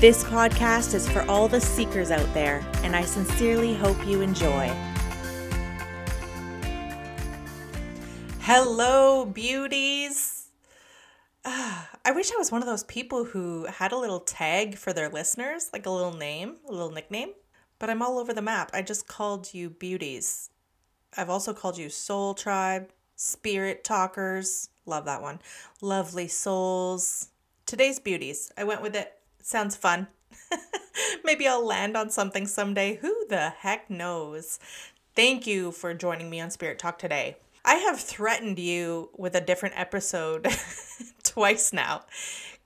This podcast is for all the seekers out there, and I sincerely hope you enjoy. Hello, beauties. Uh, I wish I was one of those people who had a little tag for their listeners, like a little name, a little nickname. But I'm all over the map. I just called you beauties. I've also called you soul tribe, spirit talkers. Love that one. Lovely souls. Today's beauties. I went with it Sounds fun. Maybe I'll land on something someday. Who the heck knows? Thank you for joining me on Spirit Talk today. I have threatened you with a different episode twice now.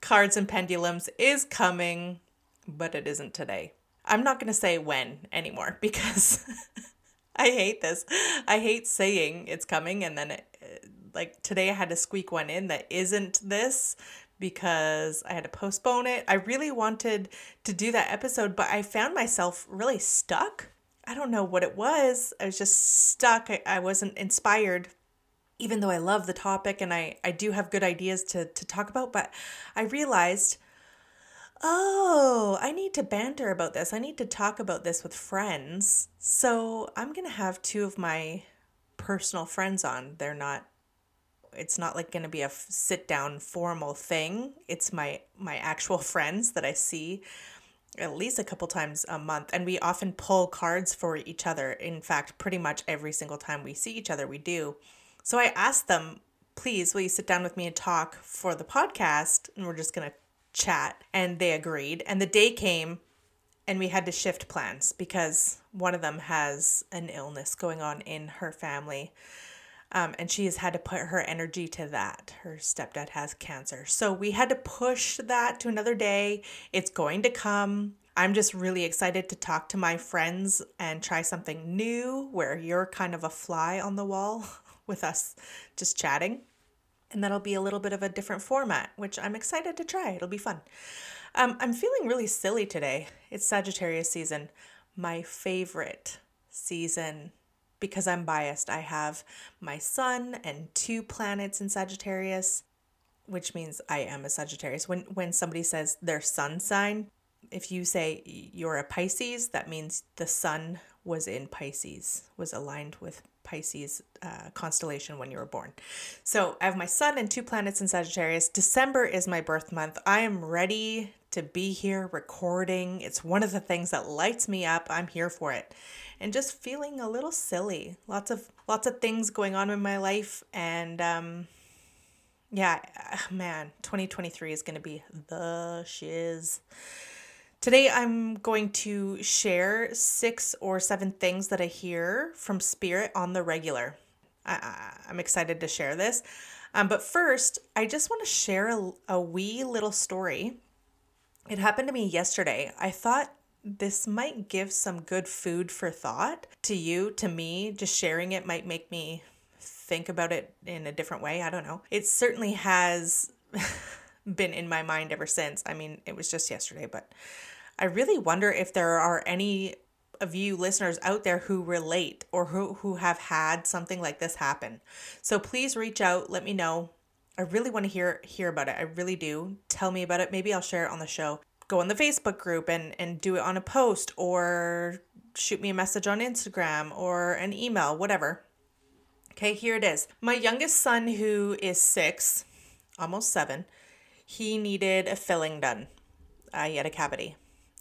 Cards and Pendulums is coming, but it isn't today. I'm not going to say when anymore because I hate this. I hate saying it's coming and then it, like today I had to squeak one in that isn't this because I had to postpone it. I really wanted to do that episode, but I found myself really stuck. I don't know what it was. I was just stuck. I, I wasn't inspired, even though I love the topic and I, I do have good ideas to, to talk about. But I realized, oh, I need to banter about this. I need to talk about this with friends. So I'm going to have two of my personal friends on. They're not it's not like going to be a sit down formal thing. It's my my actual friends that I see at least a couple times a month and we often pull cards for each other. In fact, pretty much every single time we see each other, we do. So I asked them, "Please, will you sit down with me and talk for the podcast?" And we're just going to chat. And they agreed. And the day came and we had to shift plans because one of them has an illness going on in her family. Um, and she has had to put her energy to that. Her stepdad has cancer. So we had to push that to another day. It's going to come. I'm just really excited to talk to my friends and try something new where you're kind of a fly on the wall with us just chatting. And that'll be a little bit of a different format, which I'm excited to try. It'll be fun. Um, I'm feeling really silly today. It's Sagittarius season, my favorite season because I'm biased. I have my sun and two planets in Sagittarius, which means I am a Sagittarius. When when somebody says their sun sign, if you say you're a Pisces, that means the sun was in Pisces, was aligned with Pisces uh, constellation when you were born. So I have my sun and two planets in Sagittarius. December is my birth month. I am ready to be here recording. It's one of the things that lights me up. I'm here for it and just feeling a little silly. Lots of lots of things going on in my life and um yeah, man, 2023 is going to be the shiz. Today I'm going to share six or seven things that I hear from spirit on the regular. I, am excited to share this. Um, but first, I just want to share a, a wee little story. It happened to me yesterday. I thought this might give some good food for thought to you, to me. Just sharing it might make me think about it in a different way. I don't know. It certainly has been in my mind ever since. I mean, it was just yesterday, but I really wonder if there are any of you listeners out there who relate or who, who have had something like this happen. So please reach out, let me know. I really want to hear hear about it. I really do. Tell me about it. Maybe I'll share it on the show go in the Facebook group and and do it on a post or shoot me a message on Instagram or an email, whatever. Okay, here it is. My youngest son who is 6, almost 7, he needed a filling done. Uh, he had a cavity.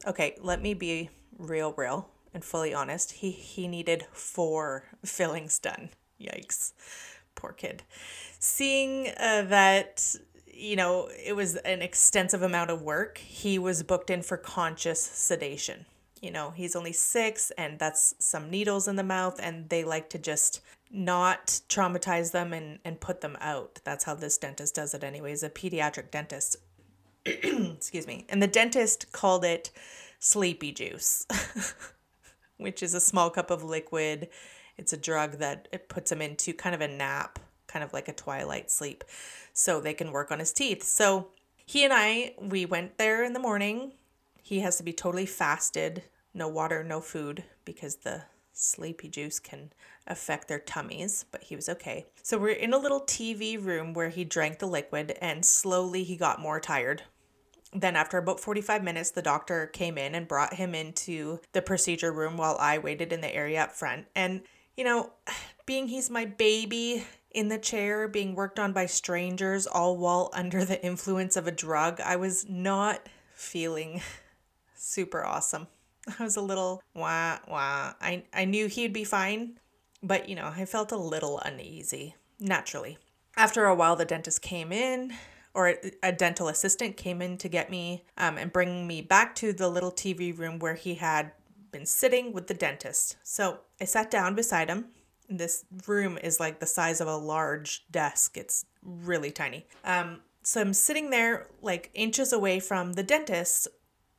Okay, let me be real real and fully honest. He he needed 4 fillings done. Yikes. Poor kid. Seeing uh, that you know, it was an extensive amount of work. He was booked in for conscious sedation. You know, he's only six, and that's some needles in the mouth, and they like to just not traumatize them and, and put them out. That's how this dentist does it, anyways, a pediatric dentist. Excuse me. And the dentist called it sleepy juice. which is a small cup of liquid. It's a drug that it puts him into kind of a nap, kind of like a twilight sleep, so they can work on his teeth. So he and I, we went there in the morning. He has to be totally fasted, no water, no food, because the sleepy juice can affect their tummies, but he was okay. So we're in a little TV room where he drank the liquid and slowly he got more tired. Then, after about 45 minutes, the doctor came in and brought him into the procedure room while I waited in the area up front. And, you know, being he's my baby in the chair, being worked on by strangers, all while under the influence of a drug, I was not feeling super awesome. I was a little wah wah. I, I knew he'd be fine, but you know, I felt a little uneasy, naturally. After a while, the dentist came in, or a dental assistant came in to get me um, and bring me back to the little TV room where he had been sitting with the dentist. So I sat down beside him. This room is like the size of a large desk, it's really tiny. Um, so I'm sitting there, like inches away from the dentist,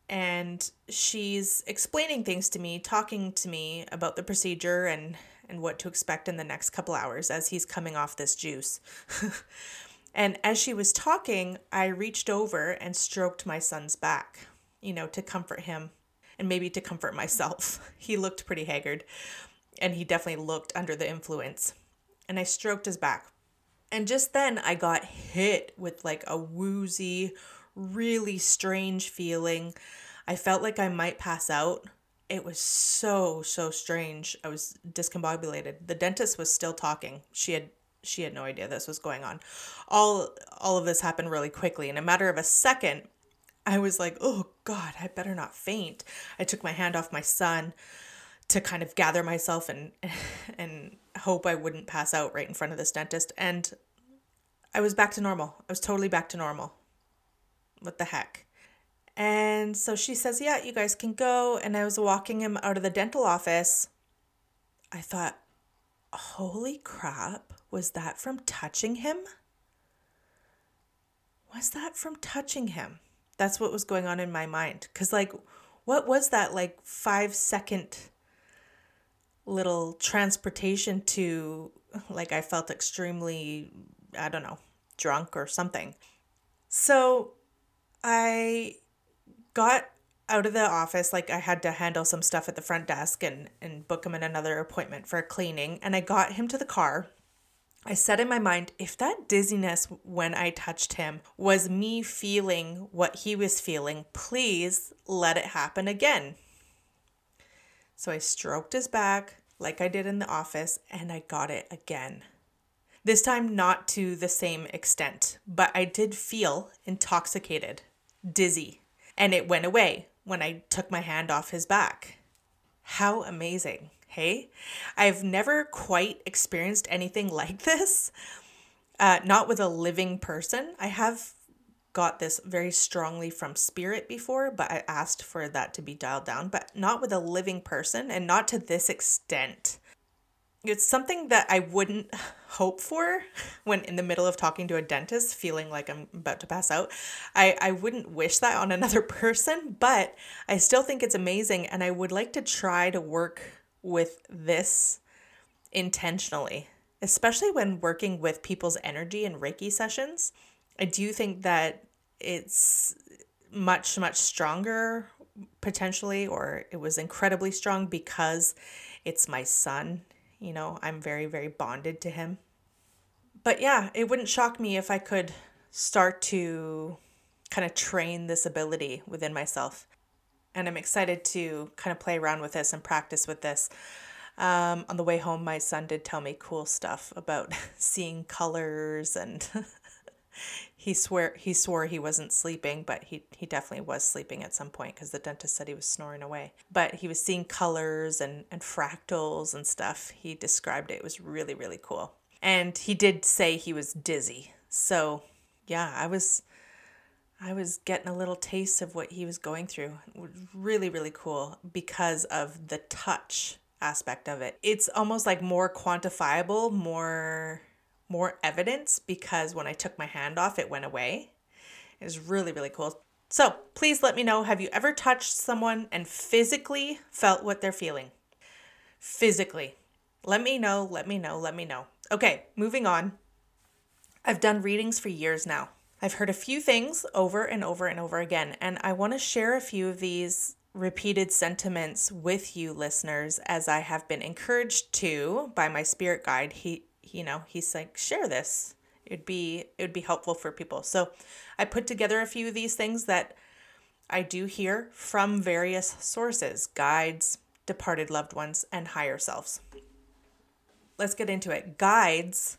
and she's explaining things to me, talking to me about the procedure and and what to expect in the next couple hours as he's coming off this juice. and as she was talking, I reached over and stroked my son's back, you know, to comfort him and maybe to comfort myself. he looked pretty haggard and he definitely looked under the influence. And I stroked his back. And just then I got hit with like a woozy, really strange feeling. I felt like I might pass out. It was so so strange. I was discombobulated. The dentist was still talking. She had she had no idea this was going on. All all of this happened really quickly. In a matter of a second, I was like, "Oh god, I better not faint." I took my hand off my son to kind of gather myself and and hope I wouldn't pass out right in front of this dentist and I was back to normal. I was totally back to normal. What the heck? And so she says, Yeah, you guys can go. And I was walking him out of the dental office. I thought, Holy crap, was that from touching him? Was that from touching him? That's what was going on in my mind. Because, like, what was that, like, five second little transportation to, like, I felt extremely, I don't know, drunk or something. So I got out of the office like i had to handle some stuff at the front desk and and book him in another appointment for a cleaning and i got him to the car i said in my mind if that dizziness when i touched him was me feeling what he was feeling please let it happen again. So i stroked his back like i did in the office and i got it again. This time not to the same extent but i did feel intoxicated dizzy and it went away when I took my hand off his back. How amazing, hey? I've never quite experienced anything like this, uh, not with a living person. I have got this very strongly from spirit before, but I asked for that to be dialed down, but not with a living person and not to this extent it's something that I wouldn't hope for when in the middle of talking to a dentist, feeling like I'm about to pass out. I, I wouldn't wish that on another person, but I still think it's amazing. And I would like to try to work with this intentionally, especially when working with people's energy in Reiki sessions. I do think that it's much, much stronger potentially, or it was incredibly strong because it's my son you know, I'm very, very bonded to him. But yeah, it wouldn't shock me if I could start to kind of train this ability within myself. And I'm excited to kind of play around with this and practice with this. Um, on the way home, my son did tell me cool stuff about seeing colors and he swear he swore he wasn't sleeping, but he he definitely was sleeping at some point because the dentist said he was snoring away. But he was seeing colors and and fractals and stuff. He described it. It was really really cool. And he did say he was dizzy. So, yeah, I was I was getting a little taste of what he was going through. It was really really cool because of the touch aspect of it. It's almost like more quantifiable, more more evidence because when I took my hand off, it went away. It was really, really cool. So please let me know have you ever touched someone and physically felt what they're feeling? physically. Let me know, let me know, let me know. Okay, moving on. I've done readings for years now. I've heard a few things over and over and over again, and I want to share a few of these repeated sentiments with you listeners as I have been encouraged to by my spirit guide. He you know, he's like, share this. It'd be it would be helpful for people. So I put together a few of these things that I do hear from various sources, guides, departed loved ones, and higher selves. Let's get into it. Guides.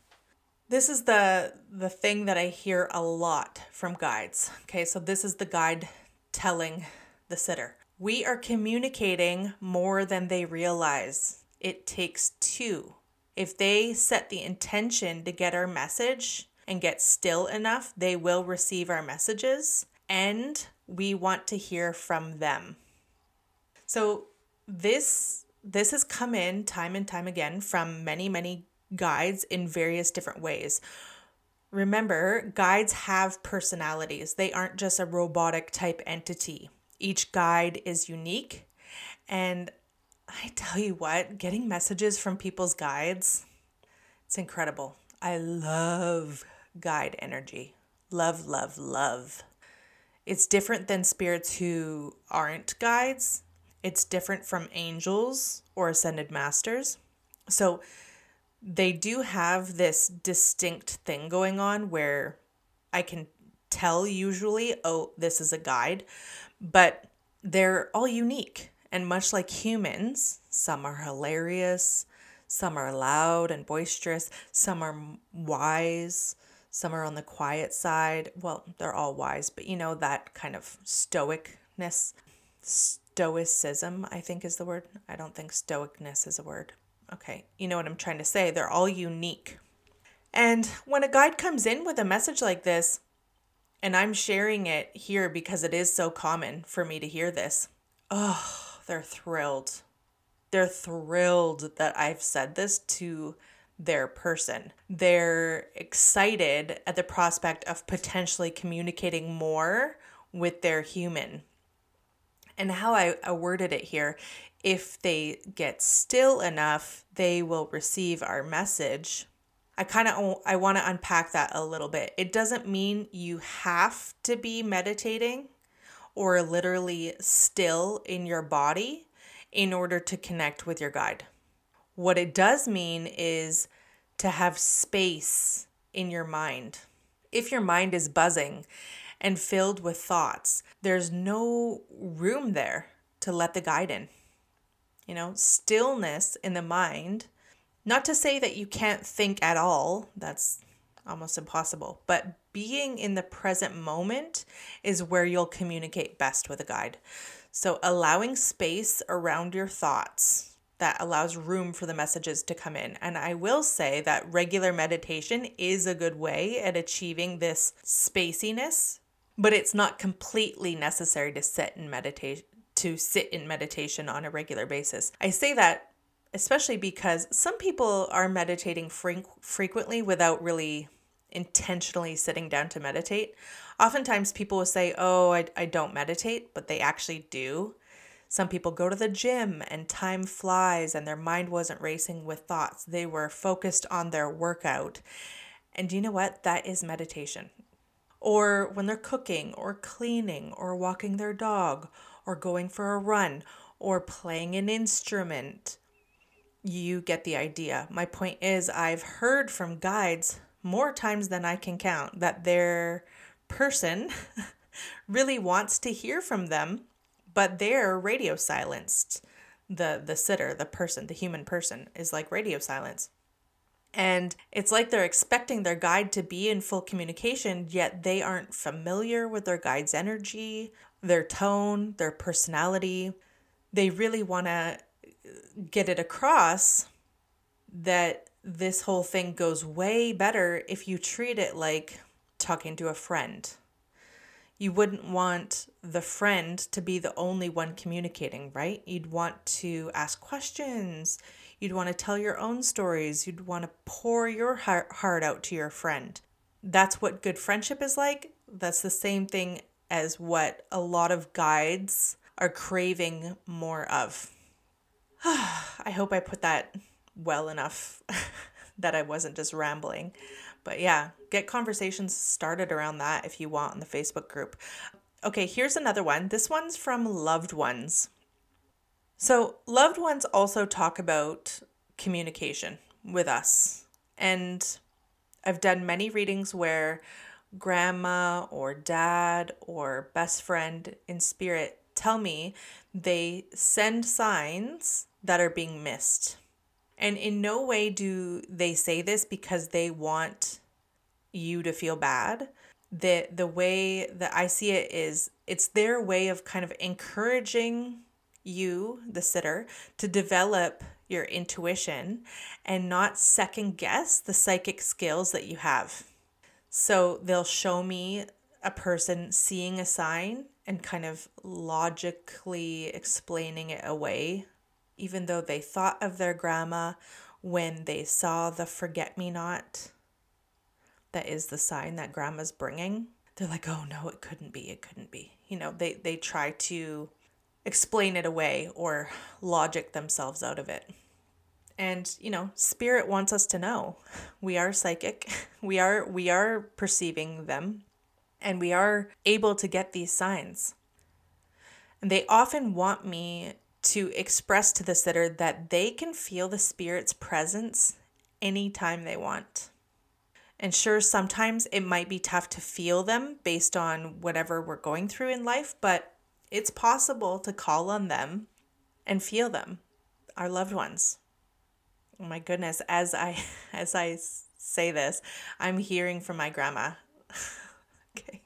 This is the the thing that I hear a lot from guides. Okay, so this is the guide telling the sitter. We are communicating more than they realize. It takes two. If they set the intention to get our message and get still enough, they will receive our messages and we want to hear from them. So this this has come in time and time again from many many guides in various different ways. Remember, guides have personalities. They aren't just a robotic type entity. Each guide is unique. And I tell you what, getting messages from people's guides, it's incredible. I love guide energy. Love, love, love. It's different than spirits who aren't guides. It's different from angels or ascended masters. So they do have this distinct thing going on where I can tell usually, oh, this is a guide but they're all unique. And much like humans, some are hilarious, some are loud and boisterous, some are wise, some are on the quiet side. Well, they're all wise, but you know, that kind of stoicness. Stoicism, I think is the word. I don't think stoicness is a word. Okay, you know what I'm trying to say. They're all unique. And when a guide comes in with a message like this, and I'm sharing it here because it is so common for me to hear this. Oh, they're thrilled. They're thrilled that I've said this to their person. They're excited at the prospect of potentially communicating more with their human. And how I, I worded it here if they get still enough, they will receive our message I kind of I want to unpack that a little bit. It doesn't mean you have to be meditating or literally still in your body in order to connect with your guide. What it does mean is to have space in your mind. If your mind is buzzing and filled with thoughts, there's no room there to let the guide in. You know, stillness in the mind not to say that you can't think at all, that's almost impossible, but being in the present moment is where you'll communicate best with a guide. So, allowing space around your thoughts that allows room for the messages to come in. And I will say that regular meditation is a good way at achieving this spaciness, but it's not completely necessary to sit in meditation to sit in meditation on a regular basis. I say that especially because some people are meditating fre- frequently without really intentionally sitting down to meditate. Oftentimes, people will say, Oh, I, I don't meditate, but they actually do. Some people go to the gym and time flies and their mind wasn't racing with thoughts. They were focused on their workout. And you know what? That is meditation. Or when they're cooking or cleaning or walking their dog or going for a run or playing an instrument you get the idea. My point is, I've heard from guides more times than I can count that their person really wants to hear from them, but they're radio silenced. The the sitter, the person, the human person is like radio silence. And it's like they're expecting their guide to be in full communication, yet they aren't familiar with their guide's energy, their tone, their personality. They really want to uh, get it across that this whole thing goes way better if you treat it like talking to a friend. You wouldn't want the friend to be the only one communicating, right? You'd want to ask questions. You'd want to tell your own stories. You'd want to pour your heart out to your friend. That's what good friendship is like. That's the same thing as what a lot of guides are craving more of. I hope I put that well enough that I wasn't just rambling. But yeah, get conversations started around that if you want in the Facebook group. Okay, here's another one. This one's from loved ones. So, loved ones also talk about communication with us. And I've done many readings where grandma or dad or best friend in spirit tell me they send signs that are being missed. And in no way do they say this because they want you to feel bad. The the way that I see it is it's their way of kind of encouraging you, the sitter, to develop your intuition and not second guess the psychic skills that you have. So they'll show me a person seeing a sign and kind of logically explaining it away, even though they thought of their grandma when they saw the forget me not that is the sign that grandma's bringing. They're like, oh no, it couldn't be, it couldn't be. You know, they, they try to explain it away or logic themselves out of it. And you know, spirit wants us to know we are psychic. We are we are perceiving them and we are able to get these signs. And they often want me to express to the sitter that they can feel the spirit's presence anytime they want. And sure, sometimes it might be tough to feel them based on whatever we're going through in life, but it's possible to call on them and feel them, our loved ones. Oh my goodness, as I as I say this, I'm hearing from my grandma. okay.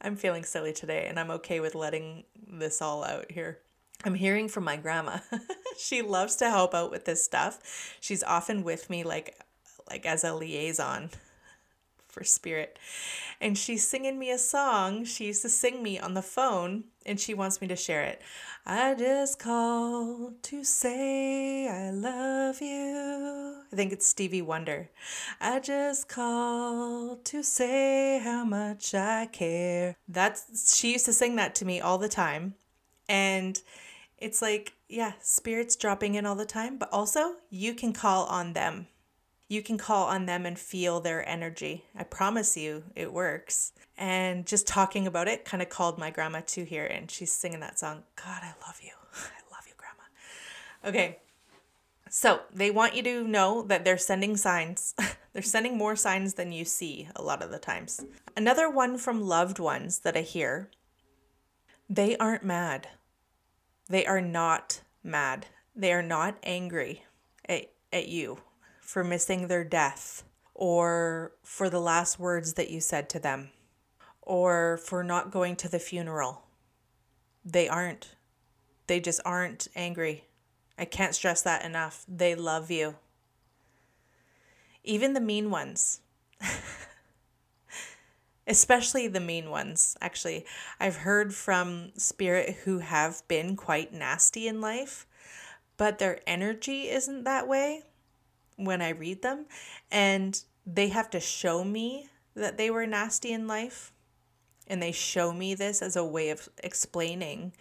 I'm feeling silly today and I'm okay with letting this all out here. I'm hearing from my grandma. she loves to help out with this stuff. She's often with me like like as a liaison for spirit. And she's singing me a song she used to sing me on the phone and she wants me to share it. I just called to say I love you. I think it's Stevie Wonder. I just called to say how much I care. That's she used to sing that to me all the time. And it's like, yeah, spirits dropping in all the time, but also you can call on them you can call on them and feel their energy. I promise you it works. And just talking about it kind of called my grandma to here and she's singing that song. God, I love you. I love you, grandma. Okay. So they want you to know that they're sending signs. they're sending more signs than you see a lot of the times. Another one from loved ones that I hear they aren't mad. They are not mad. They are not angry at, at you for missing their death, or for the last words that you said to them, or for not going to the funeral. They aren't. They just aren't angry. I can't stress that enough. They love you. Even the mean ones. Especially the mean ones, actually. I've heard from spirit who have been quite nasty in life, but their energy isn't that way when I read them, and they have to show me that they were nasty in life. And they show me this as a way of explaining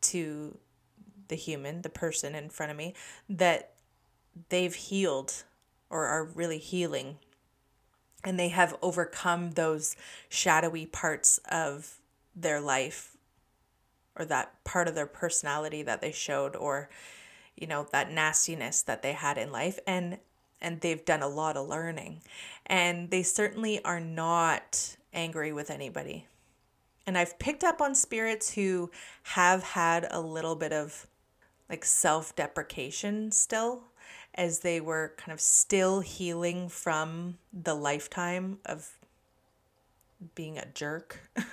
to the human, the person in front of me, that they've healed or are really healing. And they have overcome those shadowy parts of their life or that part of their personality that they showed or you know that nastiness that they had in life. And and they've done a lot of learning. And they certainly are not angry with anybody. And i've picked up on spirits who have had a little bit of like self-deprecation still as they were kind of still healing from the lifetime of being a jerk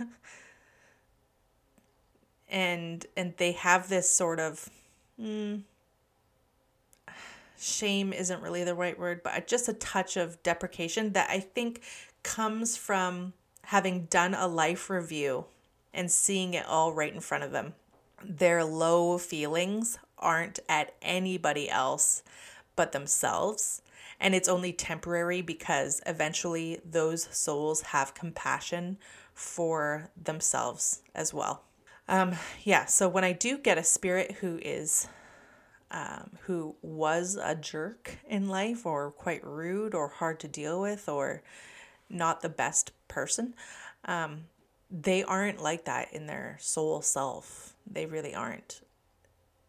and and they have this sort of mm, shame isn't really the right word, but just a touch of deprecation that I think comes from having done a life review and seeing it all right in front of them. Their low feelings aren't at anybody else but themselves. And it's only temporary because eventually those souls have compassion for themselves as well. Um, yeah, so when I do get a spirit who is um, who was a jerk in life or quite rude or hard to deal with or not the best person, um, they aren't like that in their soul self. They really aren't.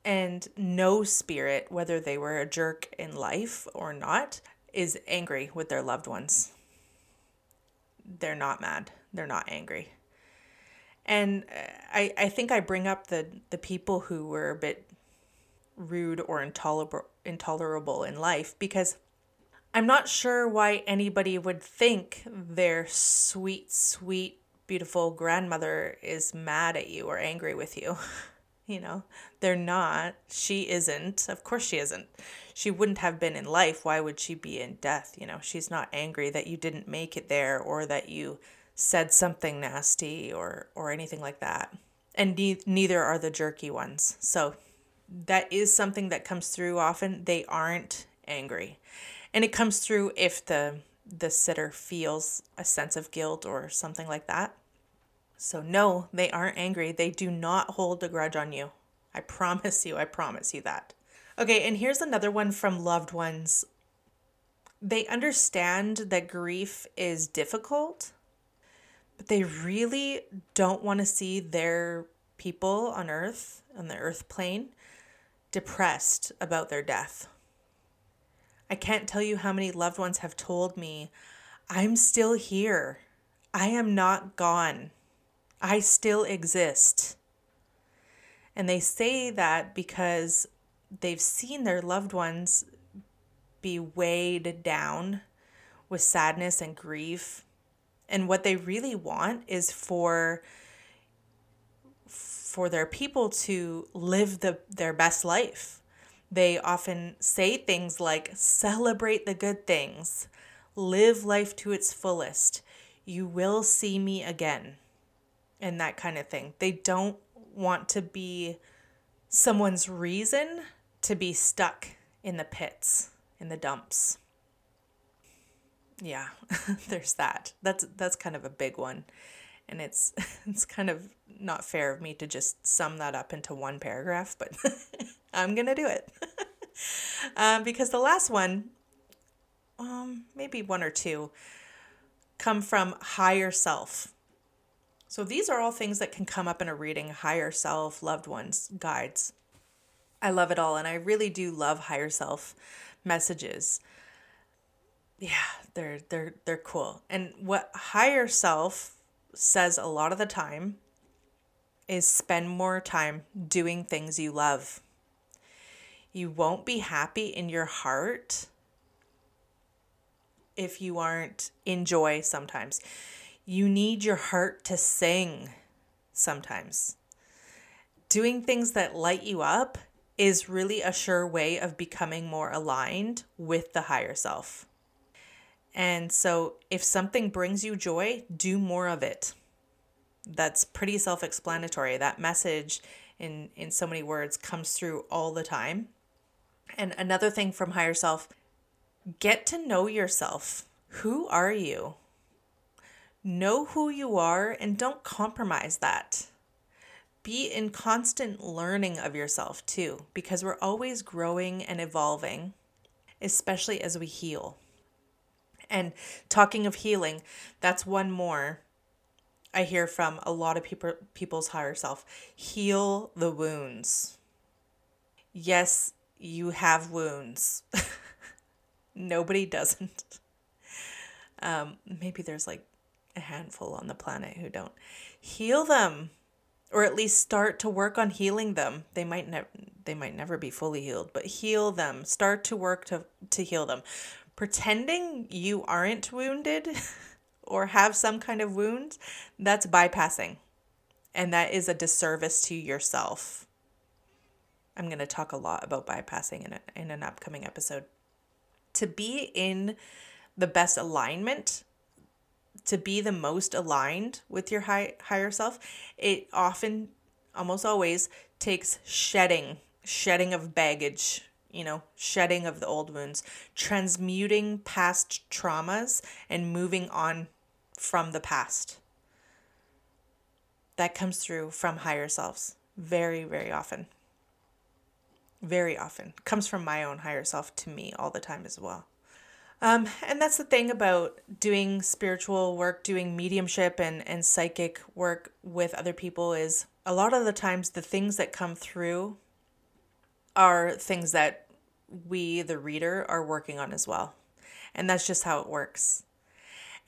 And no spirit, whether they were a jerk in life or not, is angry with their loved ones. They're not mad. They're not angry. And uh, I, I think I bring up the, the people who were a bit rude or intolerable, intolerable in life because I'm not sure why anybody would think their sweet, sweet, beautiful grandmother is mad at you or angry with you. you know, they're not. She isn't. Of course, she isn't. She wouldn't have been in life. Why would she be in death? You know, she's not angry that you didn't make it there or that you said something nasty or or anything like that. And ne- neither are the jerky ones. So that is something that comes through often. They aren't angry. And it comes through if the the sitter feels a sense of guilt or something like that. So no, they aren't angry. They do not hold a grudge on you. I promise you. I promise you that. Okay, and here's another one from loved ones. They understand that grief is difficult but they really don't want to see their people on earth, on the earth plane, depressed about their death. I can't tell you how many loved ones have told me, I'm still here. I am not gone. I still exist. And they say that because they've seen their loved ones be weighed down with sadness and grief and what they really want is for for their people to live the their best life. They often say things like celebrate the good things, live life to its fullest. You will see me again. And that kind of thing. They don't want to be someone's reason to be stuck in the pits, in the dumps yeah, there's that. That's that's kind of a big one. And it's it's kind of not fair of me to just sum that up into one paragraph, but I'm going to do it. um, because the last one um maybe one or two come from higher self. So these are all things that can come up in a reading higher self, loved ones, guides. I love it all and I really do love higher self messages yeah, they're they're they're cool. And what higher self says a lot of the time is spend more time doing things you love. You won't be happy in your heart if you aren't in joy sometimes. You need your heart to sing sometimes. Doing things that light you up is really a sure way of becoming more aligned with the higher self. And so if something brings you joy, do more of it. That's pretty self explanatory. That message in, in so many words comes through all the time. And another thing from higher self get to know yourself. Who are you? Know who you are and don't compromise that. Be in constant learning of yourself too, because we're always growing and evolving, especially as we heal. And talking of healing, that's one more I hear from a lot of people people's higher self. Heal the wounds. Yes, you have wounds. Nobody doesn't. Um, maybe there's like a handful on the planet who don't. Heal them or at least start to work on healing them. They might never they might never be fully healed, but heal them. Start to work to to heal them pretending you aren't wounded or have some kind of wound, that's bypassing. And that is a disservice to yourself. I'm going to talk a lot about bypassing in, a, in an upcoming episode. To be in the best alignment, to be the most aligned with your high, higher self, it often, almost always, takes shedding, shedding of baggage you know, shedding of the old wounds, transmuting past traumas, and moving on from the past. That comes through from higher selves very, very often. very often. Comes from my own higher self to me all the time as well. Um, and that's the thing about doing spiritual work, doing mediumship and, and psychic work with other people is a lot of the times the things that come through are things that we, the reader, are working on as well. And that's just how it works.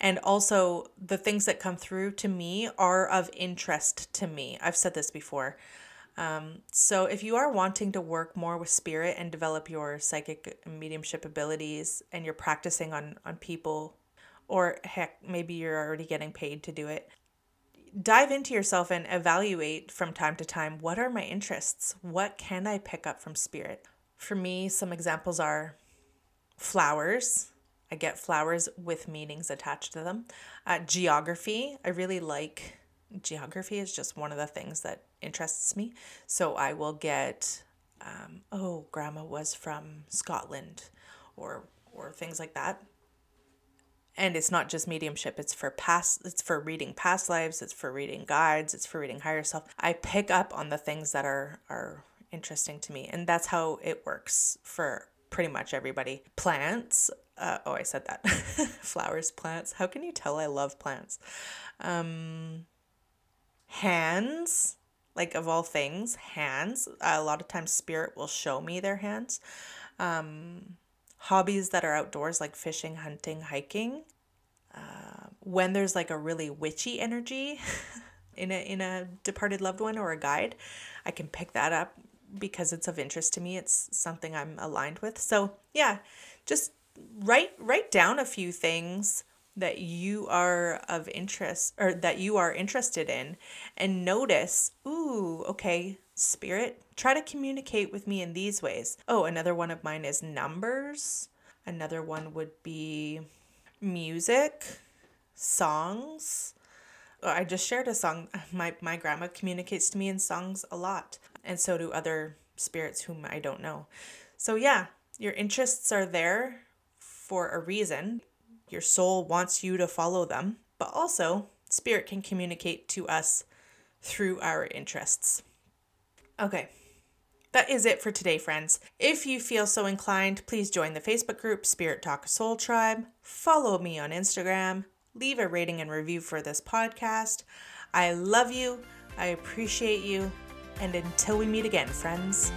And also, the things that come through to me are of interest to me. I've said this before. Um, so, if you are wanting to work more with spirit and develop your psychic mediumship abilities, and you're practicing on on people, or heck, maybe you're already getting paid to do it, dive into yourself and evaluate from time to time what are my interests? What can I pick up from spirit? For me, some examples are flowers. I get flowers with meanings attached to them. Uh, geography, I really like geography is just one of the things that interests me. So I will get, um, oh, grandma was from Scotland, or or things like that. And it's not just mediumship; it's for past, it's for reading past lives, it's for reading guides, it's for reading higher self. I pick up on the things that are are interesting to me, and that's how it works for pretty much everybody. Plants. Uh, oh, I said that. Flowers, plants. How can you tell I love plants? Um, hands like of all things hands. A lot of times spirit will show me their hands. Um, hobbies that are outdoors like fishing hunting hiking uh, when there's like a really witchy energy in a in a departed loved one or a guide i can pick that up because it's of interest to me. It's something i'm aligned with. So yeah just write write down a few things that you are of interest or that you are interested in and notice, ooh, okay, spirit, try to communicate with me in these ways. Oh, another one of mine is numbers. Another one would be music, songs. Oh, I just shared a song. My my grandma communicates to me in songs a lot, and so do other spirits whom I don't know. So yeah, your interests are there for a reason your soul wants you to follow them, but also spirit can communicate to us through our interests. Okay, that is it for today, friends. If you feel so inclined, please join the Facebook group Spirit Talk Soul Tribe, follow me on Instagram, leave a rating and review for this podcast. I love you, I appreciate you, and until we meet again, friends.